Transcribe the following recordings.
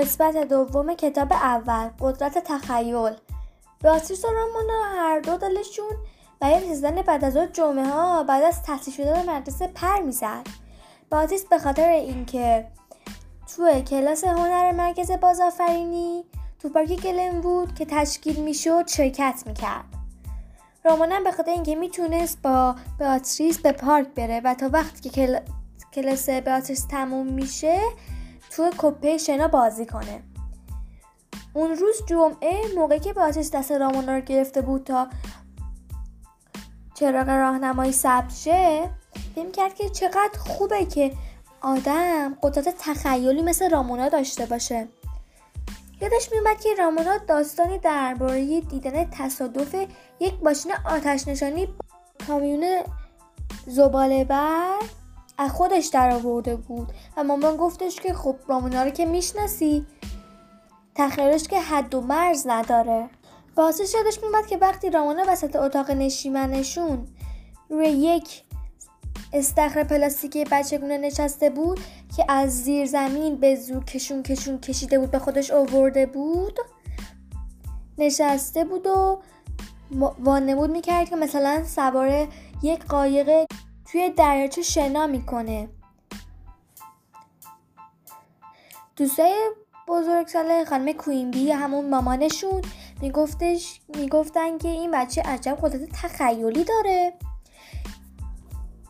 قسمت دوم کتاب اول قدرت تخیل. بیاتریس و رامونا هر دو دلشون برای رسیدن بعد از جمعه ها بعد از تحصیل شدن مدرسه پر می‌زد. بیاتریس به خاطر اینکه تو کلاس هنر مرکز بازآفرینی تو پارک بود که تشکیل می‌شد شرکت می‌کرد. رامانا به خاطر اینکه می‌تونست با بیاتریس به پارک بره و تا وقتی که کلاس بیاتریس تموم میشه تو کپه شنا بازی کنه. اون روز جمعه موقعی که بیاتریس دست رامونا رو گرفته بود تا چراغ راهنمایی ثبت شه فکر کرد که چقدر خوبه که آدم قدرت تخیلی مثل رامونا داشته باشه. یادش میومد که رامونا داستانی درباره دیدن تصادف یک ماشین آتش نشانی کامیون زباله بر از خودش در آورده بود. و مامان گفتش که خب رامونا رو که می‌شناسی. تخیلش که حد و مرز نداره. واسه یادش میومد که وقتی رامونا وسط اتاق نشیمنشون روی یک استخر پلاستیکی بچگونه نشسته بود که از زیر زمین به زور کشون کشون کشیده بود به خودش آورده بود نشسته بود و وانمود می‌کرد که مثلا سوار یک قایق توی دریاچه شنا می‌کنه. دوستای بزرگ ساله خانم کوینبی همون مامانشون میگفتش می‌گفتن که این بچه عجب قدرت تخیلی داره.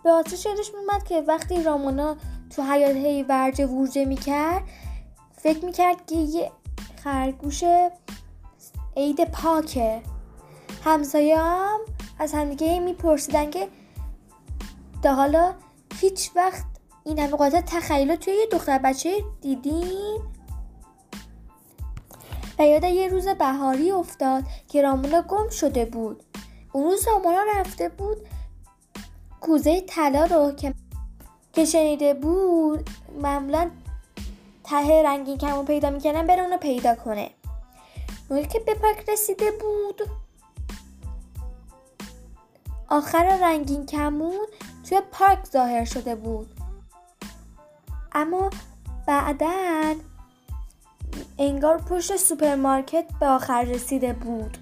به آتش یادش میومد که وقتی رامونا تو حیات هی ورجه ورجه می‌کرد فکر می‌کرد که یه خرگوش عید پاکه. همسایه هم از همدیگه میپرسیدن که تا حالا هیچ وقت این همه قدرت تخیل توی یه دختر بچه دیدین؟ و یاد یه روز بهاری افتاد که رامونا گم شده بود. اون روز رامونا رفته بود کوزه طلا رو که که شنیده بود معمولا ته رنگین کمون پیدا می‌کنن بره اونو پیدا کنه. موقعی که به پارک رسیده بود. آخر رنگین کمون توی پارک ظاهر شده بود. اما بعدا انگار پشت سوپرمارکت به آخر رسیده بود.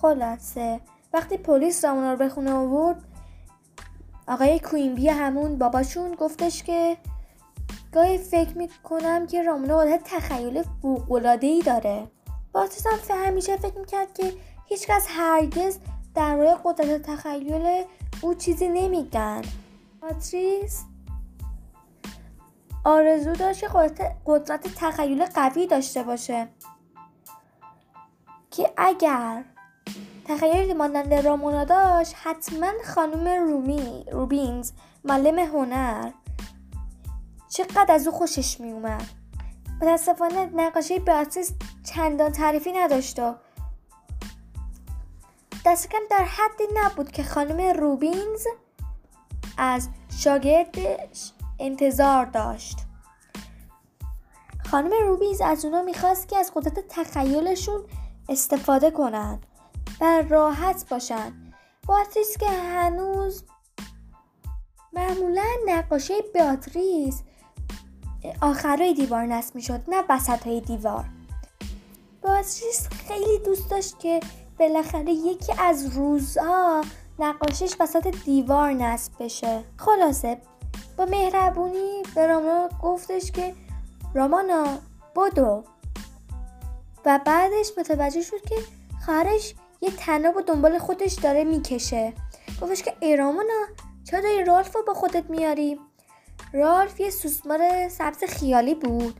خلاصه وقتی پلیس رامونا رو به خونه آورد آقای کوینبی همون باباشون گفتش که گاهی فکر می‌کنم که رامونا قدرت تخیل فوقالعاده ای داره باتیس هم همیشه فکر می‌کرد که هیچکس هرگز در مورد قدرت تخیل او چیزی نمیگن. پاتریس آرزو داشت که قدرت, قدرت تخیل قوی داشته باشه. که اگر تخیلی مانند رامونا داشت حتما خانم رومی روبینز معلم هنر چقدر از او خوشش می اومد متاسفانه نقاشی بیاتریس چندان تعریفی نداشت و دست کم در حدی نبود که خانم روبینز از شاگردش انتظار داشت. خانم روبینز از اونا می‌خواست که از قدرت تخیلشون استفاده کنند و راحت باشن. باتریس که هنوز معمولا نقاشی بیاتریس آخرای دیوار نصب می‌شد نه وسط های دیوار باتریس خیلی دوست داشت که بالاخره یکی از روزها نقاشیش وسط دیوار نصب بشه. خلاصه با مهربونی به رامانا گفتش که رامانا بدو. و بعدش متوجه شد که خواهرش یه تناب و دنبال خودش داره می‌کشه. گفتش که ای رامانا چرا داری رالف رو با خودت میاری؟ رالف یه سوسمار سبز خیالی بود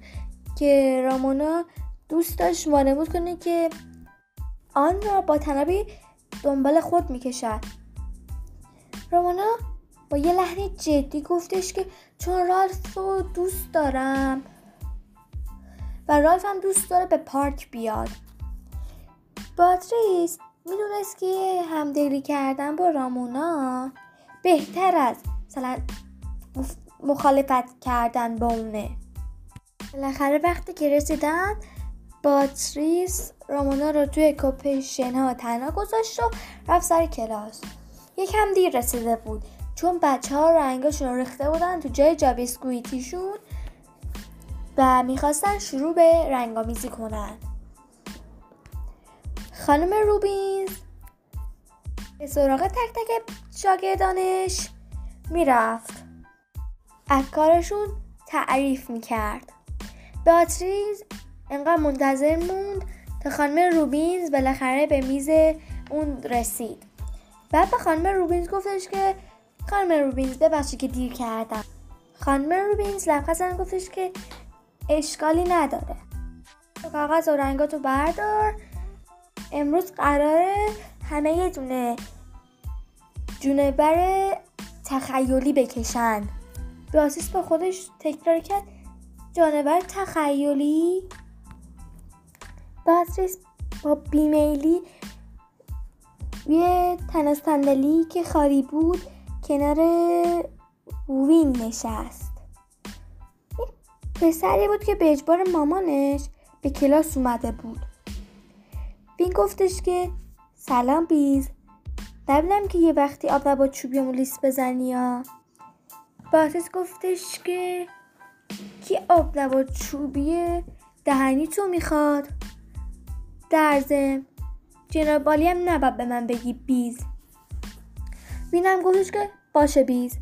که رامانا دوست داشت وانمود کنه که آن را با تنابی دنبال خود می‌کشد. رامانا با یه لحن جدی گفتش که چون رالف رو دوست دارم و رالف هم دوست داره به پارک بیاد. باتریس می‌دونست که همدلی کردن با رامونا بهتر از مثلا مخالفت کردن با اونه. بالاخره وقتی که رسیدن باتریس رامونا رو توی کپه شنها تنها گذاشت و رفت سر کلاس. یکم دیر رسیده بود. چون بچه ها رنگاشون رو ریخته بودن تو جای جا بیسکویتیشون و می‌خواستن شروع به رنگامیزی کنن. خانم روبینز به سراغ تک تک شاگردانش می‌رفت. از کارشون تعریف می‌کرد. بیاتریز انقدر منتظر موند تا خانم روبینز بالاخره به میز اون رسید. بعد به خانم روبینز گفتش که خانم روبینز ببخشید که دیر کردم. خانم روبینز لبخند گفتش که اشکالی نداره. کاغذ و رنگاتو بردار. امروز قراره همه یه دونه جونبر تخیلی بکشن. بیاسیس با خودش تکرار کرد. جانور تخیلی؟ باسیس با بیمیلی یه تناس صندلی که خالی بود کنار وین نشست. این پسری بود که به اجبار مامانش به کلاس اومده بود. وین گفتش که سلام بیز ببینم که یه وقتی آب با چوبیمو لیست بزنی یا؟ باتیس گفتش که کی آب نبات چوبی دهنی تو می‌خواد؟ درزم جنابالی هم نباید به من بگی بیز. وینم گفتش که باشه بیز.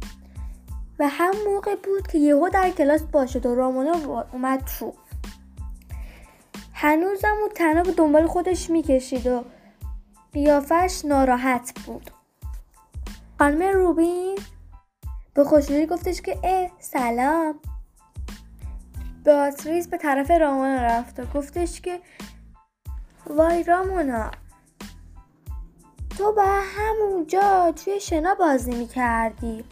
و هم موقع بود که یهو در کلاس باشه و رامونا اومد تو. هنوزم او تنها به دنبال خودش می‌کشید و قیافش ناراحت بود. خانم روبین به خوشحالی گفتش که اه سلام. باتریس به طرف رامونا رفت و گفتش که وای رامونا. تو به همونجا توی شنا بازی می‌کردی.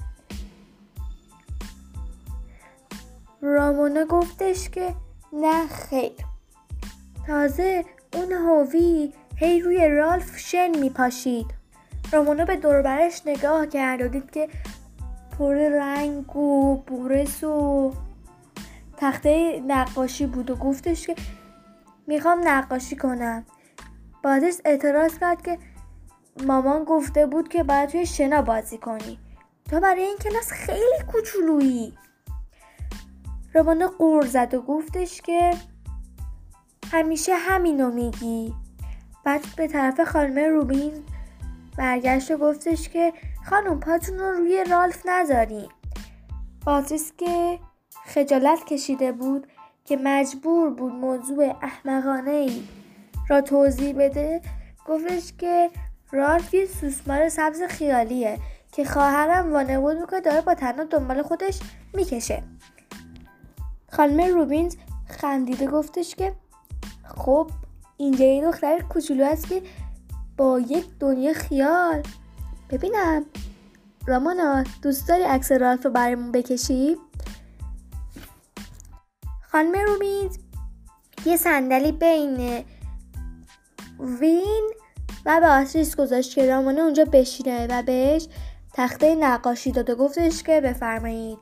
رامونا گفتش که نه خیر. تازه اون هوی هی روی رالف شن میپاشید. رامونا به دوربرش نگاه کرد و دید که پر رنگ و بورس و تخته نقاشی بود و گفتش که می‌خوام نقاشی کنم. بازش اعتراض کرد که مامان گفته بود که باید توی شنا بازی کنی. تو برای این کلاس خیلی کوچولویی. رومانه قور زد و گفتش که همیشه همینو میگی. بعد به طرف خانم روبین برگشت و گفتش که خانم پاتون رو روی رالف نذارین. باتریس که خجالت کشیده بود که مجبور بود موضوع احمقانه ای را توضیح بده گفتش که رالف یه سوسمار سبز خیالیه که خواهرم وانمود می‌کنه داره با تنها دنبال خودش می‌کشه. خانم روبینز خندیده گفتش که خب اینجا یه دختر کوچولو است که با یک دنیا خیال. ببینم. رامانا دوست داری عکس رالف رو برامون بکشی؟ خانم روبینز یه صندلی بین وین و به آتریس گذاشت که رامانه اونجا بشینه و بهش تخته نقاشی داد و گفتش که بفرمایید.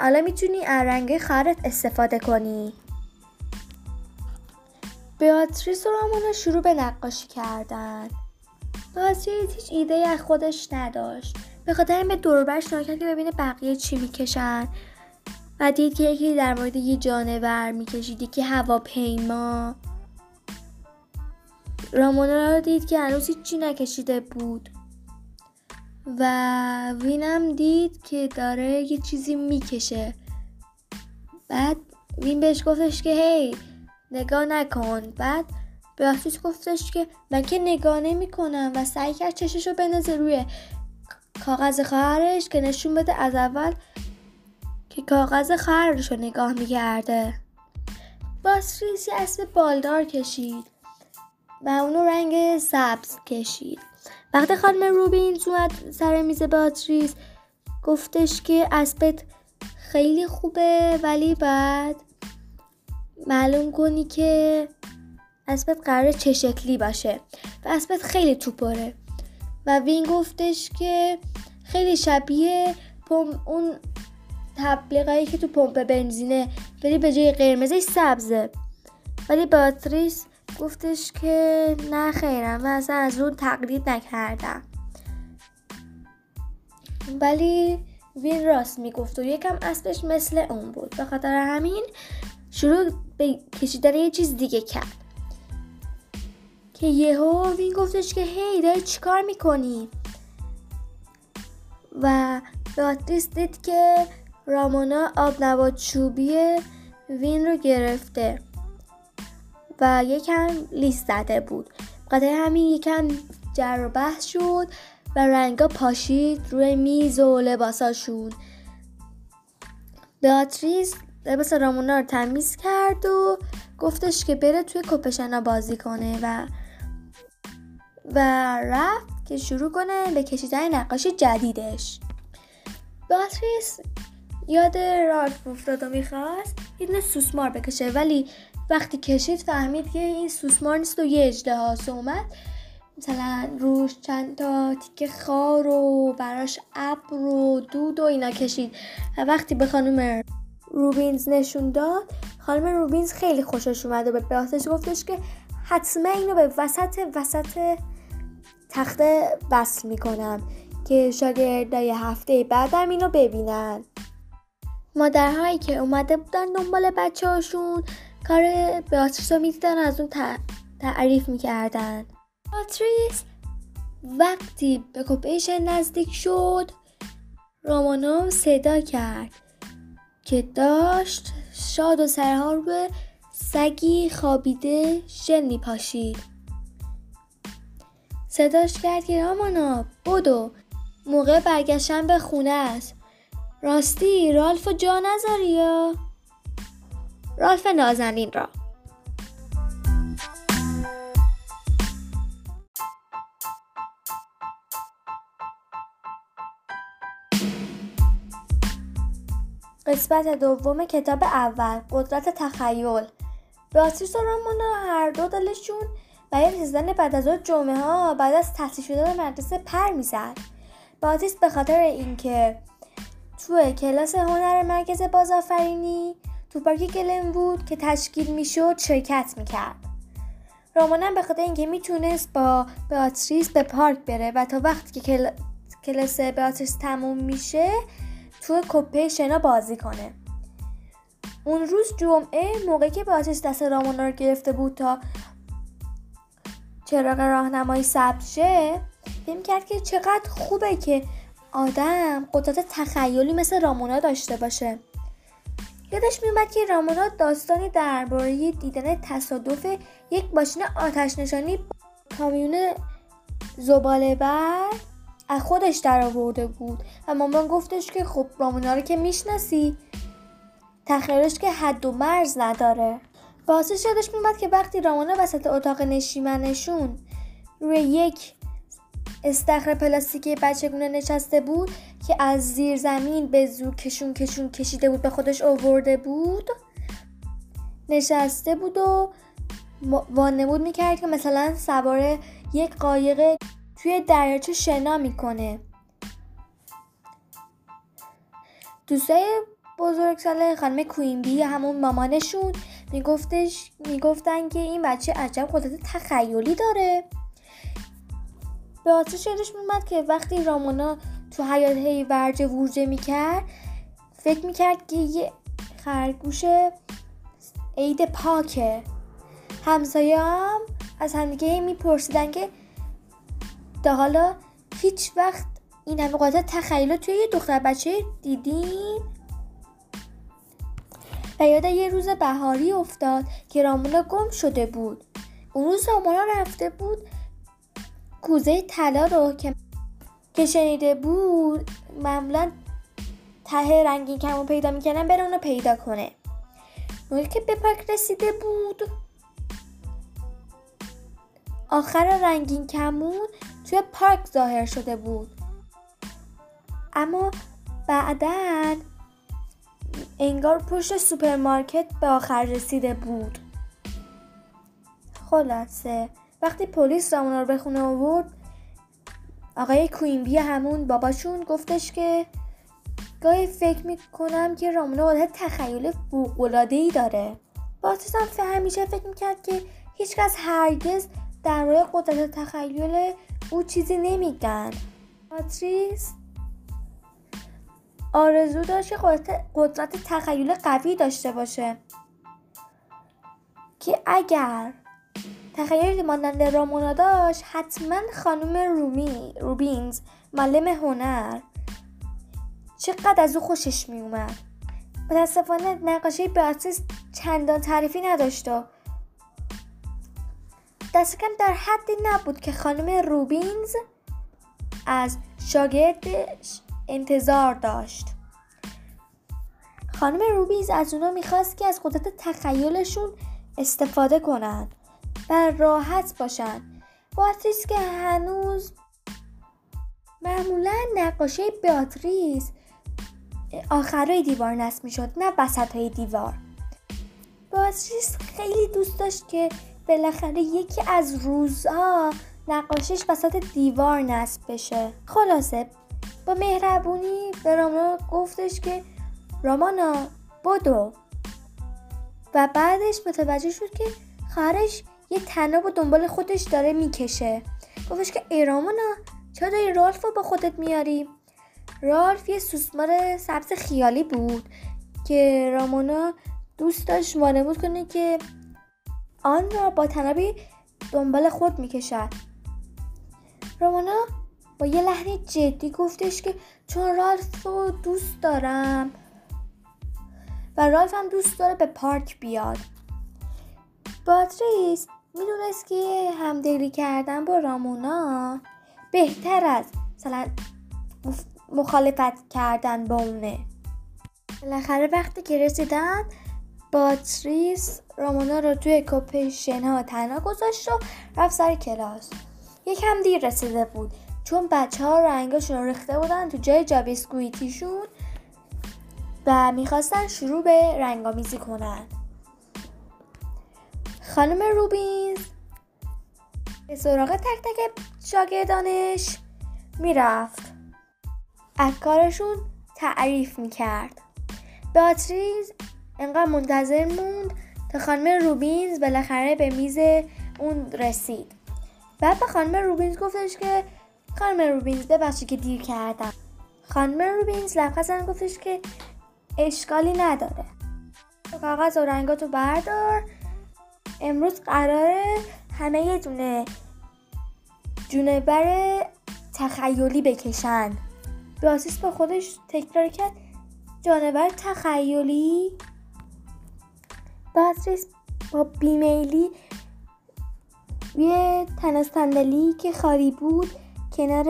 حالا می‌تونی از رنگ خارت استفاده کنی. بیاتریس و رامانا شروع به نقاشی کردن. بیاتریس هیچ ایده از خودش نداشت. به خاطر این به دوربرش نگاه که ببینه بقیه چی می‌کشن. و دید که یکی در مورد یه جانور می‌کشید یکی هواپیما. رامونا رو دید که هنوز هیچی نکشیده بود. و وینم دید که داره یه چیزی می‌کشه. بعد وین بهش گفتش که هی نگاه نکن. بعد به گفتش که من که نگاه نمی کنم و سعی کرد چشش رو بنزه روی کاغذ خواهرش که نشون بده از اول که کاغذ خواهرش رو نگاه می‌کرده. باسریس یه اسب بالدار کشید و اونو رنگ سبز کشید. وقتی خانم روبین اومد سر میز باتریس گفتش که اسبت خیلی خوبه ولی بعد معلوم کنی که اسبت قرار چه شکلی باشه و اسبت خیلی توپره. و وین گفتش که خیلی شبیه پم اون تبلیغایی که تو پمپ بنزینه ولی به جای قرمزش سبزه ولی باتریس گفتش که نه خیرم من اصلا از اون تقلید نکردم. ولی وین راست می‌گفت و یکم اسبش مثل اون بود. به خاطر همین شروع به کشیدن یه چیز دیگه کرد. که یهو وین گفتش که هی داری چیکار می‌کنی؟ و باتریس دید که رامونا آب نبات چوبی وین رو گرفته و یکم لیست زده بود. قطعه همین یکم جر و بحث شد و رنگا پاشید روی میز و لباساشون. بیاتریس لباس رامونا رو تمیز کرد و گفتش که بره توی کپشنا بازی کنه و و رفت که شروع کنه به کشیدن نقاشی جدیدش. بیاتریس یاد رالف افتاد و می‌خواست یه دونه سوسمار بکشه. ولی وقتی کشید فهمید که این سوسمار نیست و یه اجده اومد. مثلا روش چند تا تیکه خار و براش ابر و دود و اینا کشید. و وقتی به خانم روبینز نشون داد خانم روبینز خیلی خوشش اومد و به باتش گفتش که حتما اینو به وسط وسط تخته وصل می‌کنم که شاگردای هفته بعدم اینو ببینن. مادرهایی که اومده بودن دنبال بچه هاشون کار بیاتریس رو می‌دیدن از اون تعریف می‌کردن. بیاتریس وقتی به کپیشن نزدیک شد رامانو صدا کرد که داشت شاد و سرها رو سگی خوابیده ژل میپاشید. صداش کرد که رامانا بدو موقع برگشتن به خونه است. راستی رالف جا نذاری یا؟ رالف نازنین را. قسمت دوم کتاب اول قدرت تخیل. بیاتریس و رامونا هر دو دلشون برای رسیدن بعد از جمعه ها بعد از تحصیل به مدرسه پر می‌زد. بیاتریس به خاطر اینکه تو کلاس هنر مرکز بازآفرینی تو پارک گلن بود که تشکیل می‌شد شرکت می‌کرد. رامانم به خاطر اینکه می‌تونست با بیاتریس به پارک بره و تا وقتی که کل... کلاس بیاتریس تموم میشه تو کپه شنا بازی کنه. اون روز جمعه موقعی که بیاتریس دست رامانا رو گرفته بود تا چراغ راهنمایی سبز شه فکر کرد که چقدر خوبه که آدم قدرت تخیلی مثل رامونا داشته باشه. یادش میومد که رامونا داستانی درباره دیدن تصادف یک ماشین آتش نشانی کامیون زباله بر از خودش در آورده بود و مامان گفتش که خب رامونا رو که می‌شناسی تخیلش که حد و مرز نداره. واسه یادش میومد که وقتی رامونا وسط اتاق نشیمنشون روی یک استخر پلاستیکی بچگونه نشسته بود که از زیر زمین به زور کشون کشون کشیده بود به خودش آورده بود. نشسته بود و وانمود می‌کرد که مثلا سوار یک قایق توی دریاچه شنا می‌کنه. دوستای بزرگ ساله خانم کوینبی همون مامانشون میگفتش می‌گفتن که این بچه عجب قدرت تخیلی داره. به آتش یادش میومد که وقتی رامونا تو حیات هی ورجه ورجه می‌کرد فکر می‌کرد که یه خرگوش عید پاکه. همسایه هم از همدیگه میپرسیدن که تا حالا هیچ وقت این همه قدرت تخیل توی یه دختر بچه دیدین؟ و یاد یه روز بهاری افتاد که رامونا گم شده بود. اون روز رامونا رفته بود کوزه طلا رو که که شنیده بود معمولا ته رنگین کمون پیدا می‌کنن بره اونو پیدا کنه. موقعی که به پارک رسیده بود. آخر رنگین کمون توی پارک ظاهر شده بود. اما بعدا انگار پشت سوپرمارکت به آخر رسیده بود. خلاصه. وقتی پلیس رامونا رو به خونه آورد آقای کوینبی همون باباشون گفتش که گاهی فکر می‌کنم که رامونا قدرت تخیل ای داره. باتریس هم همیشه فکر می‌کرد که هیچکس هرگز در مورد قدرت تخیل او چیزی نمیگن. باتریس آرزو داشت که قدرت, قدرت تخیل قوی داشته باشه. که اگر تخیلی مانند رامونا داشت حتما خانم رومی روبینز معلم هنر. چقدر از او خوشش می اومد. متاسفانه نقاشی بیاتریس چندان تعریفی نداشت و دست کم در حدی نبود که خانم روبینز از شاگردش انتظار داشت. خانم روبینز از اونا می‌خواست که از قدرت تخیلشون استفاده کنند. و راحت باشن باتریس که هنوز معمولا نقاشی بیاتریس آخرای دیوار نصب می‌شد نه وسط های دیوار. باتریس خیلی دوست داشت که بالاخره یکی از روزها نقاشیش وسط دیوار نصب بشه. خلاصه با مهربونی به رامانا گفتش که رامانا بدو. و بعدش متوجه شد که خواهرش یه تناب و دنبال خودش داره می‌کشه. گفتش که ای رامانا چرا داری رالف رو با خودت میاری؟ رالف یه سوسمار سبز خیالی بود که رامانا دوست داشت وانمود کنه که آن را با تنابی دنبال خود می‌کشد. رامونا با یه لحن جدی گفتش که چون رالف رو دوست دارم و رالف هم دوست داره به پارک بیاد. باتریس می‌دونست که همدلی کردن با رامونا بهتر از مثلا مخالفت کردن با اونه. بالاخره وقتی که رسیدن باتریس رامونا رو توی کپشن ها تنها گذاشت و رفت سر کلاس. یکم دیر رسیده بود. چون بچه ها رنگاشون رو ریخته بودن تو جای جابیسکویتیشون و می‌خواستن شروع به رنگامیزی کنن. خانم روبینز. به سراغ تک تک شاگردانش می‌رفت. از کارشون تعریف می‌کرد. باتریز انقدر منتظر موند تا خانم روبینز بالاخره به میز اون رسید. بعد به خانم روبینز گفتش که خانم روبینز ببخشید که دیر کردم. خانم روبینز لبخند گفتش که اشکالی نداره. کاغذ و رنگاتو بردار. امروز قراره همه یه دونه جونبر تخیلی بکشن. بیاسیس با خودش تکرار کرد جانور تخیلی. باسیس با بیمیلی یه صندلی که خالی بود کنار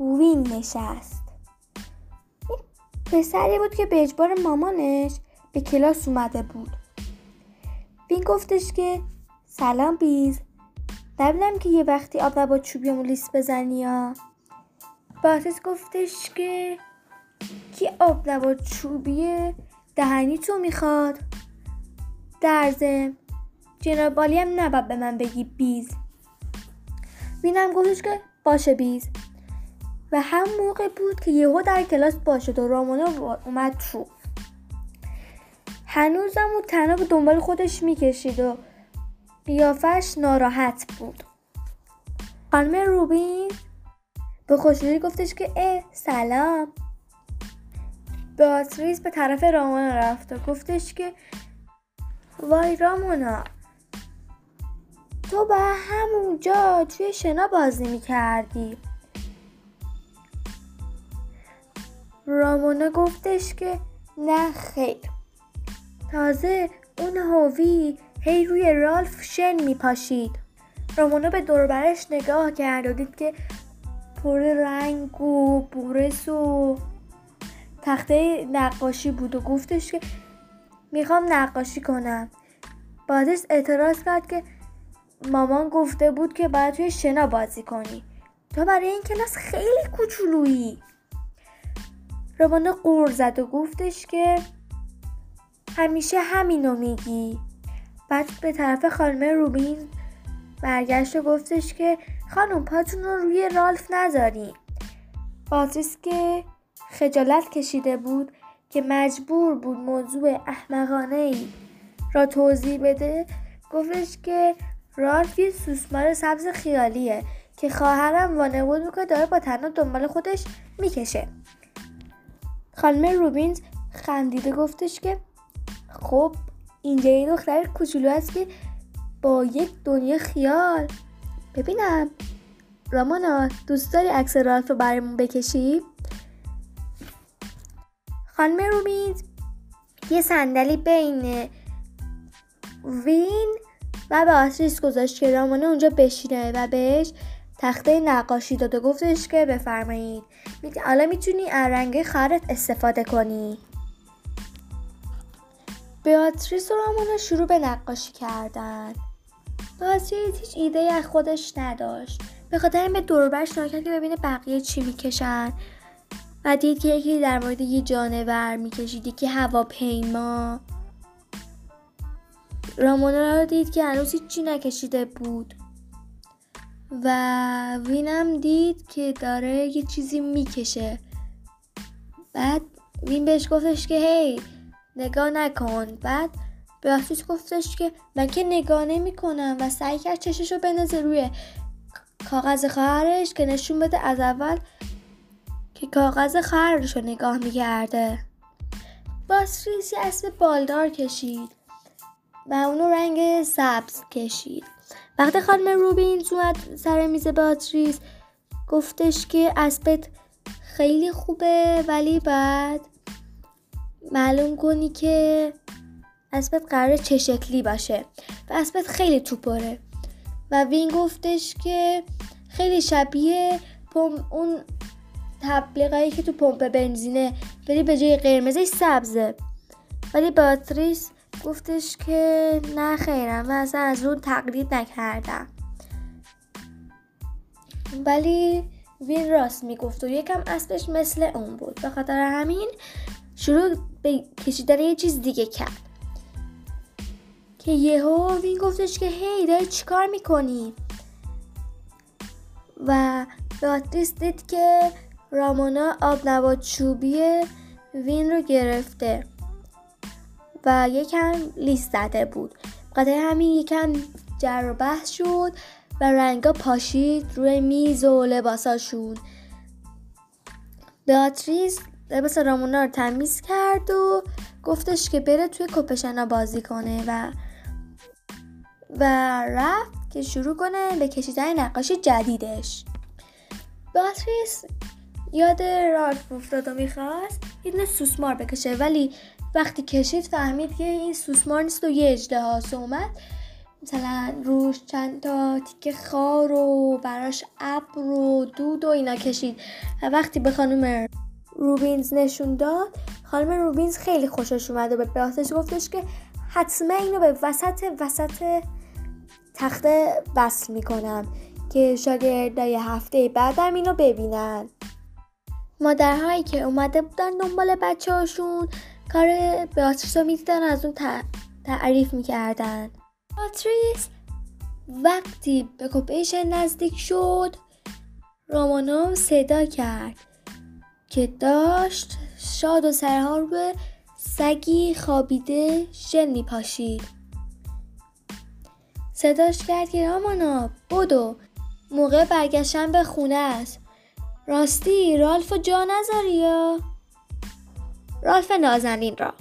وین نشست. پسری بود که به اجبار مامانش به کلاس اومده بود. وین گفتش که سلام بیز. نبینم که یه وقتی آب با چوبیمو لیست بزنی یا؟ باتس گفتش که کی آب نبات چوبی دهنی تو می‌خواد؟ درزم جنابالی هم نباید به من بگی بیز. بینم گفتش که باشه بیز. و هم موقع بود که یهو در کلاس باشه و رامونا اومد تو. هنوزم اون تنها دنبال خودش می‌کشید و قیافش ناراحت بود. خانم روبین به خوشحالی گفتش که اه سلام. باتریس به طرف رامونا رفت و گفتش که وای رامونا تو به همونجا توی شنا بازی می‌کردی. رامونا گفتش که نه خیر. تازه اون هاوی هی روی رالف شن میپاشید. رامونا به دوربرش نگاه کرد و دید که پر رنگ و بورس و تخته نقاشی بود و گفتش که می‌خوام نقاشی کنم. بازش اعتراض کرد که مامان گفته بود که باید توی شنا بازی کنی. تو برای این کلاس خیلی کوچولویی. رومانا قور زد و گفتش که همیشه همینو میگی. بعد به طرف خانم روبین برگشت و گفتش که خانم پاتون رو روی رالف نذاری. باتریس که خجالت کشیده بود که مجبور بود موضوع احمقانه ای را توضیح بده گفتش که رالف یه سوسمار سبز خیالیه که خواهرم وانمود می‌کنه داره با تنها دنبال خودش می‌کشه. خانم روبینز خندیده گفتش که خب اینجا یه دختر کوچولو هست که با یک دنیا خیال. ببینم. رامانا دوست داری عکس رالف رو برامون بکشی؟ خانم رومید یه صندلی بین وین و به آتریس گذاشت که رامانا اونجا بشینه و بهش تخته نقاشی داده گفتش که بفرمایید. حالا می‌تونی رنگ خارت استفاده کنی. بیاتریس و رامانا شروع به نقاشی کردن. بیاتریس هیچ ایده از خودش نداشت. به خاطر این به دوربرش نگاه که ببینه بقیه چی می‌کشن. و دید که یکی در مورد یه جانور می‌کشید یکی هواپیما. رامونا رو دید که هنوز هیچی نکشیده بود. و وینم دید که داره یه چیزی می‌کشه. بعد وین بهش گفتش که هی نگاه نکن. بعد به گفتش که من که نگاه نمی کنم و سعی کرد چشش رو بندازه روی کاغذ خواهرش که نشون بده از اول که کاغذ خواهرش رو نگاه می‌کرده. باسریس یه اسب بالدار کشید و اونو رنگ سبز کشید. وقتی خانم روبین اومد سر میز باتریس گفتش که اسبت خیلی خوبه ولی بعد معلوم کنی که اسبت قرار چه شکلی باشه و اسبت خیلی توپاره و وین گفتش که خیلی شبیه پم اون تبلیغایی که تو پمپ بنزینه ولی به جای قرمزش سبزه. ولی باتریس گفتش که نه خیرم من اصلا از اون تقلید نکردم. ولی وین راست می‌گفت و یکم اسبش مثل اون بود. به خاطر همین شروع به کشیدن یه چیز دیگه کرد. که یهو وین گفتش که هی داری چیکار می‌کنی؟ و باتریس دید که رامونا آب چوبی وین رو گرفته و یکم لیست زده بود. قطعه همین یکم جر و بحث شد و رنگا پاشید روی میز و لباساشون. بیاتریس لباس رامونا رو تمیز کرد و گفتش که بره توی کپشنا بازی کنه و و رفت که شروع کنه به کشیدن نقاشی جدیدش. بیاتریس یاد رالف افتاد و می‌خواست یه دونه سوسمار بکشه. ولی وقتی کشید فهمید که این سوسمار نیست و یه اجده اومد. مثلا روش چند تا تیکه خار و براش ابر و دود و اینا کشید. و وقتی به خانم روبینز نشون داد. خانم روبینز خیلی خوشش اومد و به باسش گفتش که حتما اینو به وسط وسط تخته وصل می‌کنم که شاگردای هفته بعدم اینو ببینن. مادرهایی که اومده بودن دنبال بچه هاشون کار بیاتریس رو می‌دیدن از اون تعریف می‌کردن. بیاتریس وقتی به کپیشن نزدیک شد رومانو صدا کرد. که داشت شاد و سرحال به سگی خوابیده ژل میپاشید. صداش کرد که رامانا بدو موقع برگشتن به خونه است. راستی رالف جا نذاری یا؟ رالف نازنین را.